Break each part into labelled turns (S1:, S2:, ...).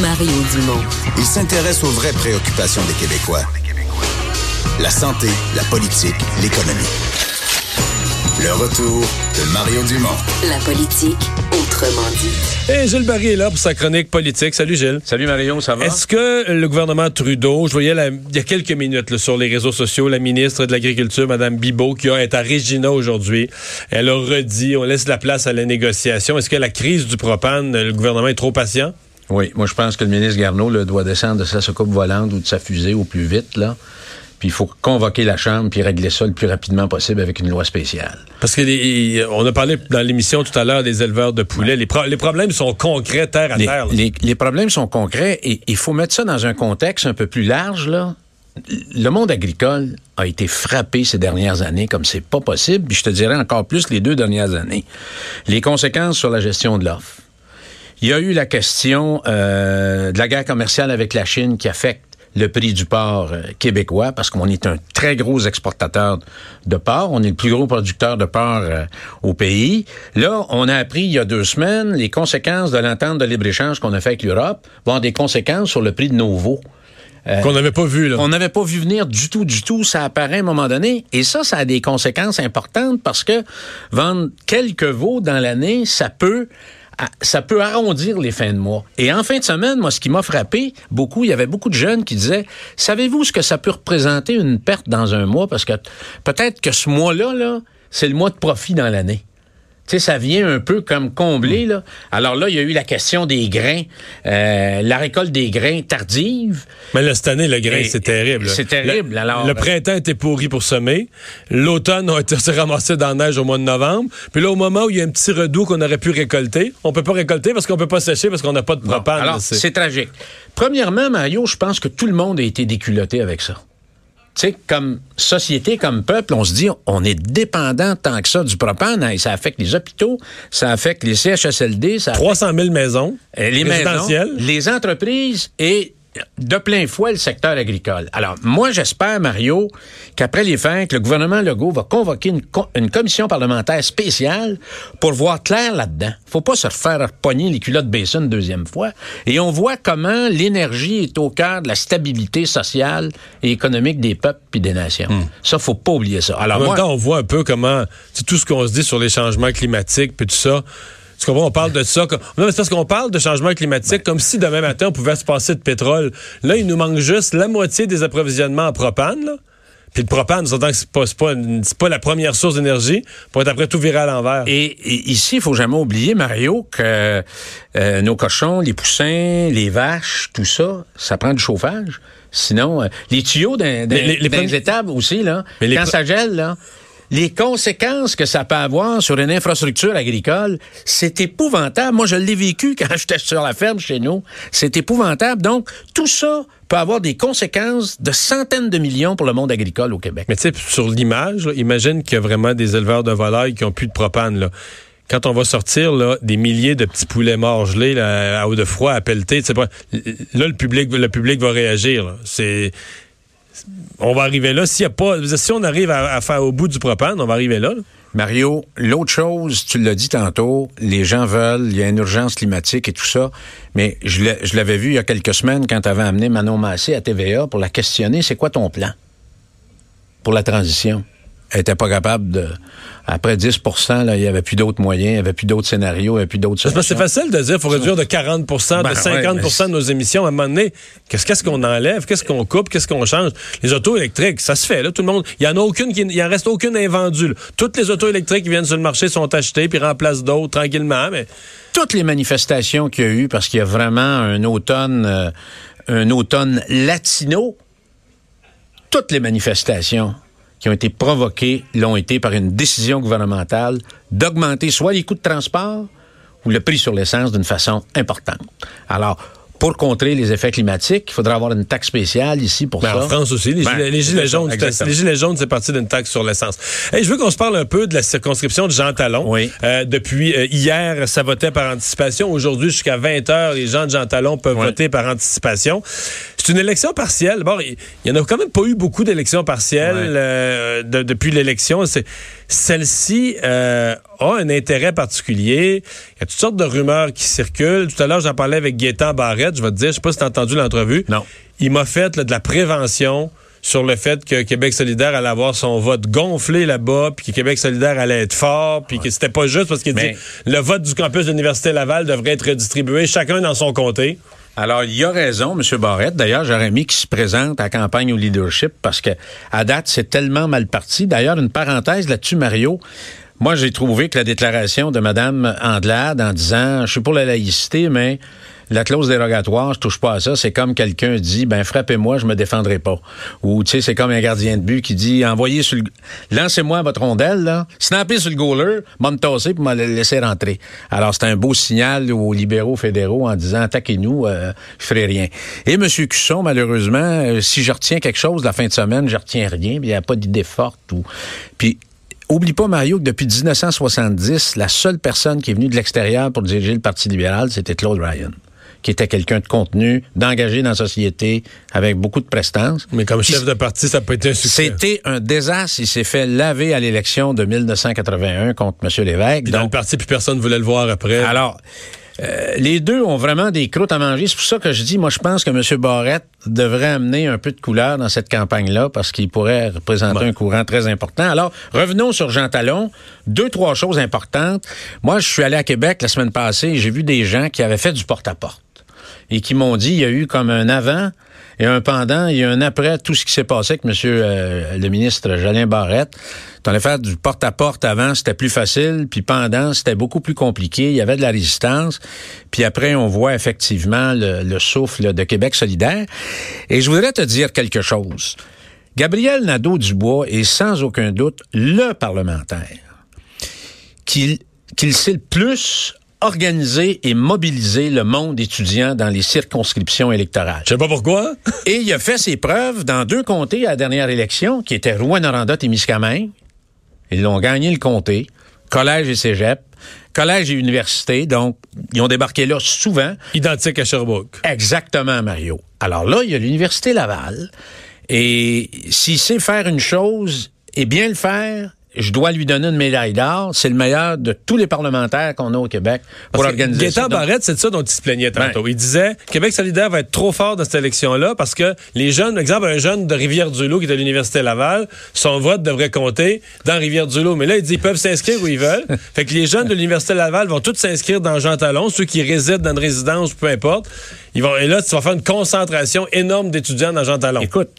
S1: Mario Dumont.
S2: Il s'intéresse aux vraies préoccupations des Québécois. La santé, la politique, l'économie. Le retour de Mario Dumont.
S1: La politique, autrement dit.
S3: Et Gilles Barry est là pour sa chronique politique. Salut Gilles.
S4: Salut Marion, ça va?
S3: Est-ce que le gouvernement Trudeau, je voyais la- il y a quelques minutes là, sur les réseaux sociaux, la ministre de l'Agriculture, Mme Bibot, qui est à Regina aujourd'hui, elle a redit, on laisse la place à la négociation. Est-ce que la crise du propane, le gouvernement est trop patient?
S4: Oui, moi je pense que le ministre Garneau là, doit descendre de sa soucoupe volante ou de sa fusée au plus vite, là. Puis il faut convoquer la Chambre puis régler ça le plus rapidement possible avec une loi spéciale.
S3: Parce que les- on a parlé dans l'émission tout à l'heure des éleveurs de poulets. Les, pro- les problèmes sont concrets, terre à
S4: Les,
S3: terre.
S4: les- les problèmes sont concrets et il faut mettre ça dans un contexte un peu plus large, là. Le monde agricole a été frappé ces dernières années comme c'est pas possible, puis je te dirais encore plus les deux dernières années. Les conséquences sur la gestion de l'offre. Il y a eu la question euh, de la guerre commerciale avec la Chine qui affecte le prix du porc euh, québécois parce qu'on est un très gros exportateur de porc. On est le plus gros producteur de porc euh, au pays. Là, on a appris il y a deux semaines les conséquences de l'entente de libre-échange qu'on a fait avec l'Europe vont avoir des conséquences sur le prix de nos veaux.
S3: Qu'on n'avait pas vu, là.
S4: On n'avait pas vu venir du tout, du tout. Ça apparaît à un moment donné. Et ça, ça a des conséquences importantes parce que vendre quelques veaux dans l'année, ça peut ça peut arrondir les fins de mois. Et en fin de semaine, moi, ce qui m'a frappé beaucoup, il y avait beaucoup de jeunes qui disaient, savez-vous ce que ça peut représenter une perte dans un mois? Parce que peut-être que ce mois-là, là, c'est le mois de profit dans l'année. Tu sais, ça vient un peu comme combler, là. Alors là, il y a eu la question des grains, euh, la récolte des grains tardive.
S3: Mais là, cette année, le grain, c'est terrible.
S4: c'est terrible,
S3: Le,
S4: alors-
S3: le printemps était pourri pour semer. L'automne a été s'est ramassé dans la neige au mois de novembre. Puis là, au moment où il y a un petit redout qu'on aurait pu récolter, on peut pas récolter parce qu'on peut pas sécher parce qu'on n'a pas de
S4: Bon,
S3: propane.
S4: alors,
S3: c'est
S4: tragique. Premièrement, Mario, je pense que tout le monde a été déculotté avec ça. Tu sais, comme société, comme peuple, on se dit, on est dépendant tant que ça du propane. Hein, ça affecte les hôpitaux, ça affecte les CHSLD, ça affecte
S3: 300 000 maisons
S4: les maisons, les entreprises et de plein fouet le secteur agricole. Alors, moi, j'espère, Mario, qu'après les fêtes, le gouvernement Legault va convoquer une, co- une commission parlementaire spéciale pour voir clair là-dedans. Faut pas se refaire pogner les culottes baissées une deuxième fois. Et on voit comment l'énergie est au cœur de la stabilité sociale et économique des peuples puis des nations. Ça, faut pas oublier ça. Alors,
S3: En même
S4: moi,
S3: temps, on voit un peu comment tout ce qu'on se dit sur les changements climatiques puis tout ça. Tu comprends? On parle de ça. comme- Non, mais c'est parce qu'on parle de changement climatique comme si demain matin on pouvait se passer de pétrole. Là, il nous manque juste la moitié des approvisionnements en propane. Là. Puis le propane, c'est pas, pas, une- pas la première source d'énergie pour être après tout viré à l'envers.
S4: Et, et ici, il faut jamais oublier, Mario, que euh, nos cochons, les poussins, les vaches, tout ça, ça prend du chauffage. Sinon, euh, les tuyaux d'un,
S3: Les- les-
S4: étables aussi, là,
S3: Mais les
S4: quand ça gèle, là, les conséquences que ça peut avoir sur une infrastructure agricole, c'est épouvantable. Moi, je l'ai vécu quand j'étais sur la ferme chez nous. C'est épouvantable. Donc, tout ça peut avoir des conséquences de centaines de millions pour le monde agricole au Québec.
S3: Mais tu sais, sur l'image, imagine qu'il y a vraiment des éleveurs de volailles qui ont plus de propane. Quand on va sortir là, des milliers de petits poulets morts gelés à eau de froid, à pelleter, pas, là, le public, le public va réagir. C'est, on va arriver là. S'il y a pas, si on arrive à, faire au bout du propane, on va arriver là.
S4: Mario, l'autre chose, tu l'as dit tantôt, les gens veulent, il y a une urgence climatique et tout ça, mais je l'avais vu il y a quelques semaines quand tu avais amené Manon Massé à TVA pour la questionner, c'est quoi ton plan pour la transition? Elle était pas capable de... Après 10 là, il y avait plus d'autres moyens, il y avait plus d'autres scénarios, il y avait plus d'autres
S3: C'est facile de dire qu'il faut réduire de 40%
S4: Ben,
S3: de 50
S4: ouais,
S3: de nos émissions. À un moment donné, qu'est-ce qu'est-ce qu'on enlève? Qu'est-ce qu'on coupe? Qu'est-ce qu'on change? Les autos électriques, ça se fait. Là, tout le monde, il y en a aucune qui, il en reste aucune invendue. là. Toutes les autos électriques qui viennent sur le marché sont achetées puis remplacent d'autres tranquillement. Mais
S4: toutes les manifestations qu'il y a eu, parce qu'il y a vraiment un automne, euh, un automne latino, toutes les manifestations qui ont été provoquées l'ont été par une décision gouvernementale d'augmenter soit les coûts de transport ou le prix sur l'essence d'une façon importante. Alors, pour contrer les effets climatiques, il faudra avoir une taxe spéciale ici pour
S3: Ben,
S4: ça.
S3: en France aussi, les,
S4: Ben,
S3: gilets, les jaunes, les gilets jaunes, c'est parti d'une taxe sur l'essence. Hey, je veux qu'on se parle un peu de la circonscription de Jean Talon.
S4: Oui.
S3: Euh, depuis euh, hier, ça votait par anticipation. Aujourd'hui, jusqu'à 20 heures, les gens de Jean Talon peuvent
S4: Oui.
S3: voter par anticipation. C'est une élection partielle. Bon, il y, en a quand même pas eu beaucoup d'élections partielles euh, depuis l'élection. Celle-ci euh, a un intérêt particulier. Il y a toutes sortes de rumeurs qui circulent. Tout à l'heure, j'en parlais avec Gaétan Barrette. Je vais te dire, je sais pas si tu as entendu l'entrevue.
S4: Non.
S3: Il m'a fait de la prévention sur le fait que Québec solidaire allait avoir son vote gonflé là-bas, puis que Québec solidaire allait être fort, puis que c'était pas juste parce qu'il dit le vote du campus de l'Université Laval devrait être redistribué, chacun dans son comté.
S4: Alors, il y a raison, M. Barrette. D'ailleurs, j'aurais mis qu'il se présente à campagne au leadership parce que à date, c'est tellement mal parti. D'ailleurs, une parenthèse là-dessus, Mario. Moi, j'ai trouvé que la déclaration de Mme Andelade en disant, je suis pour la laïcité, mais la clause dérogatoire, je touche pas à ça. C'est comme quelqu'un dit, ben frappez-moi, je me défendrai pas. Ou tu sais, c'est comme un gardien de but qui dit, envoyez sur le, lancez-moi votre rondelle là, snappez sur le goaler, m'a me pour me laisser rentrer. Alors c'est un beau signal aux libéraux fédéraux en disant, attaquez-nous, euh, je ferai rien. Et M. Cusson, malheureusement, euh, si je retiens quelque chose la fin de semaine, je retiens rien. Il n'y a pas d'idée forte ou puis Oublie pas, Mario, que depuis 1970, la seule personne qui est venue de l'extérieur pour diriger le Parti libéral, c'était Claude Ryan qui était quelqu'un de contenu, d'engagé dans la société, avec beaucoup de prestance.
S3: Mais comme chef de parti, ça peut être un succès.
S4: C'était un désastre. Il s'est fait laver à l'élection de 1981 contre M. Lévesque.
S3: dans le parti, puis personne ne voulait le voir après.
S4: Alors, euh, les deux ont vraiment des croûtes à manger. C'est pour ça que je dis, moi, je pense que M. Barrette devrait amener un peu de couleur dans cette campagne-là parce qu'il pourrait représenter un courant très important. Alors, revenons sur Jean Talon. Deux, trois choses importantes. Moi, je suis allé à Québec la semaine passée et j'ai vu des gens qui avaient fait du porte-à-porte et qui m'ont dit il y a eu comme un avant et un pendant et un après tout ce qui s'est passé avec monsieur euh, le ministre Jolin Barrette. On allait faire du porte-à-porte avant, c'était plus facile, puis pendant, c'était beaucoup plus compliqué, il y avait de la résistance. Puis après, on voit effectivement le, le souffle de Québec solidaire. Et je voudrais te dire quelque chose. Gabriel Nadeau-Dubois est sans aucun doute le parlementaire qu'il qu'il sait le plus organiser et mobiliser le monde étudiant dans les circonscriptions électorales.
S3: Je sais pas pourquoi.
S4: et il a fait ses preuves dans deux comtés à la dernière élection, qui étaient Rouen-Noranda et Miscamingue. Ils l'ont gagné le comté, collège et cégep, collège et université, donc ils ont débarqué là souvent.
S3: Identique à Sherbrooke.
S4: Exactement, Mario. Alors là, il y a l'université Laval, et s'il sait faire une chose et bien le faire, je dois lui donner une médaille d'or. C'est le meilleur de tous les parlementaires qu'on a au Québec pour organiser
S3: ça. Barrette, c'est ça dont il se plaignait tantôt. Ben. Il disait Québec solidaire va être trop fort dans cette élection-là parce que les jeunes, par exemple, un jeune de Rivière-du-Loup qui est à l'Université Laval, son vote devrait compter dans Rivière-du-Loup. Mais là, il dit ils peuvent s'inscrire où ils veulent. fait que les jeunes de l'Université Laval vont tous s'inscrire dans Jean Talon, ceux qui résident dans une résidence, peu importe. Ils vont, et là, tu vas faire une concentration énorme d'étudiants dans Jean Talon.
S4: Écoute,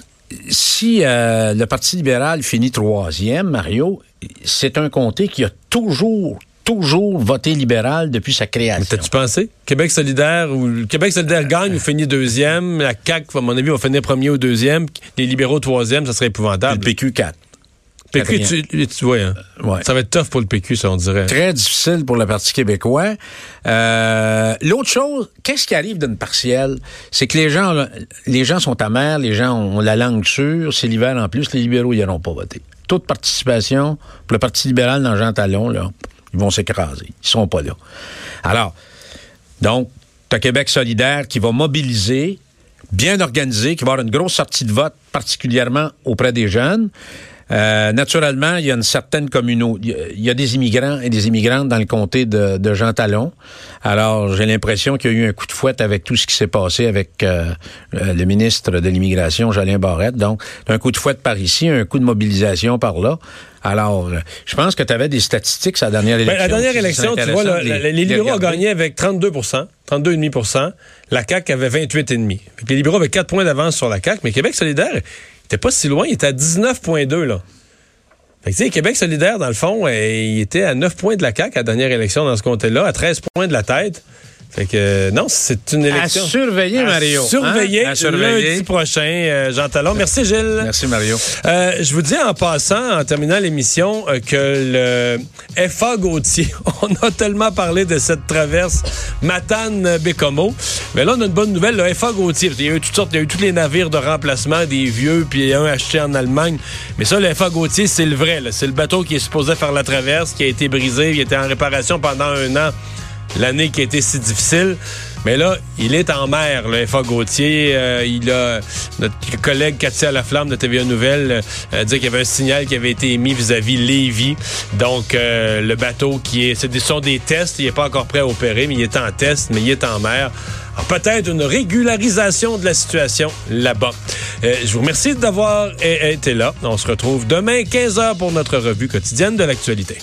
S4: si euh, le Parti libéral finit troisième, Mario, c'est un comté qui a toujours toujours voté libéral depuis sa création.
S3: T'as-tu pensé? Québec solidaire ou Québec solidaire gagne ou finit deuxième. La CAQ, à mon avis, va finir premier ou deuxième. Les libéraux troisième, ça serait épouvantable.
S4: le PQ 4.
S3: PQ, tu, tu, vois, hein? ça va être tough pour le PQ, ça, on dirait.
S4: Très difficile pour le Parti québécois. Euh, L'autre chose, qu'est-ce qui arrive d'une partielle? C'est que les gens, les gens sont amers, les gens ont la langue sûre, c'est l'hiver en plus, les libéraux, ils n'auront pas voté. Toute participation pour le Parti libéral dans Jean Talon, là, ils vont s'écraser. Ils seront pas là. Alors, donc, tu Québec solidaire qui va mobiliser, bien organisé, qui va avoir une grosse sortie de vote, particulièrement auprès des jeunes. Euh, naturellement, il y a une certaine communauté. Il y a des immigrants et des immigrantes dans le comté de, de Jean Talon. Alors, j'ai l'impression qu'il y a eu un coup de fouette avec tout ce qui s'est passé avec euh, le ministre de l'Immigration, Jolien Barrette. Donc, un coup de fouette par ici, un coup de mobilisation par là. Alors, euh, je pense que tu avais des statistiques la dernière élection.
S3: Ben, la dernière élection, tu vois, les, libéraux ont gagné avec 32% 32,5% La CAQ avait 28,5 Les libéraux avaient 4 points d'avance sur la CAQ, mais Québec solidaire était pas si loin, il était à 19,2 là. Fait que, Québec solidaire, dans le fond, euh, il était à 9 points de la CAQ à la dernière élection dans ce comté-là, à 13 points de la tête. Fait que non, c'est une élection.
S4: À surveiller, Mario.
S3: Hein? Surveiller, à surveiller. lundi prochain, euh, Jean Talon. Merci, Gilles.
S4: Merci, Mario.
S3: Euh, je vous dis en passant, en terminant l'émission, euh, que le FA Gauthier, on a tellement parlé de cette traverse Matane-Bécomo. Mais là, on a une bonne nouvelle. Le FA Gauthier, il y a eu toutes sortes, il y a eu tous les navires de remplacement, des vieux, puis un acheté en Allemagne. Mais ça, le FA Gauthier, c'est le vrai. C'est le bateau qui est supposé faire la traverse, qui a été brisé, il était en réparation pendant un an l'année qui a été si difficile. Mais là, il est en mer, le FA Gauthier. Euh, il a notre collègue Katia Laflamme de TVA Nouvelle euh, dit qu'il y avait un signal qui avait été émis vis-à-vis Lévis. Donc euh, le bateau qui est, ce sont des tests. Il n'est pas encore prêt à opérer, mais il est en test, mais il est en mer. Peut-être une régularisation de la situation là-bas. je vous remercie d'avoir été là. On se retrouve demain 15h pour notre revue quotidienne de l'actualité.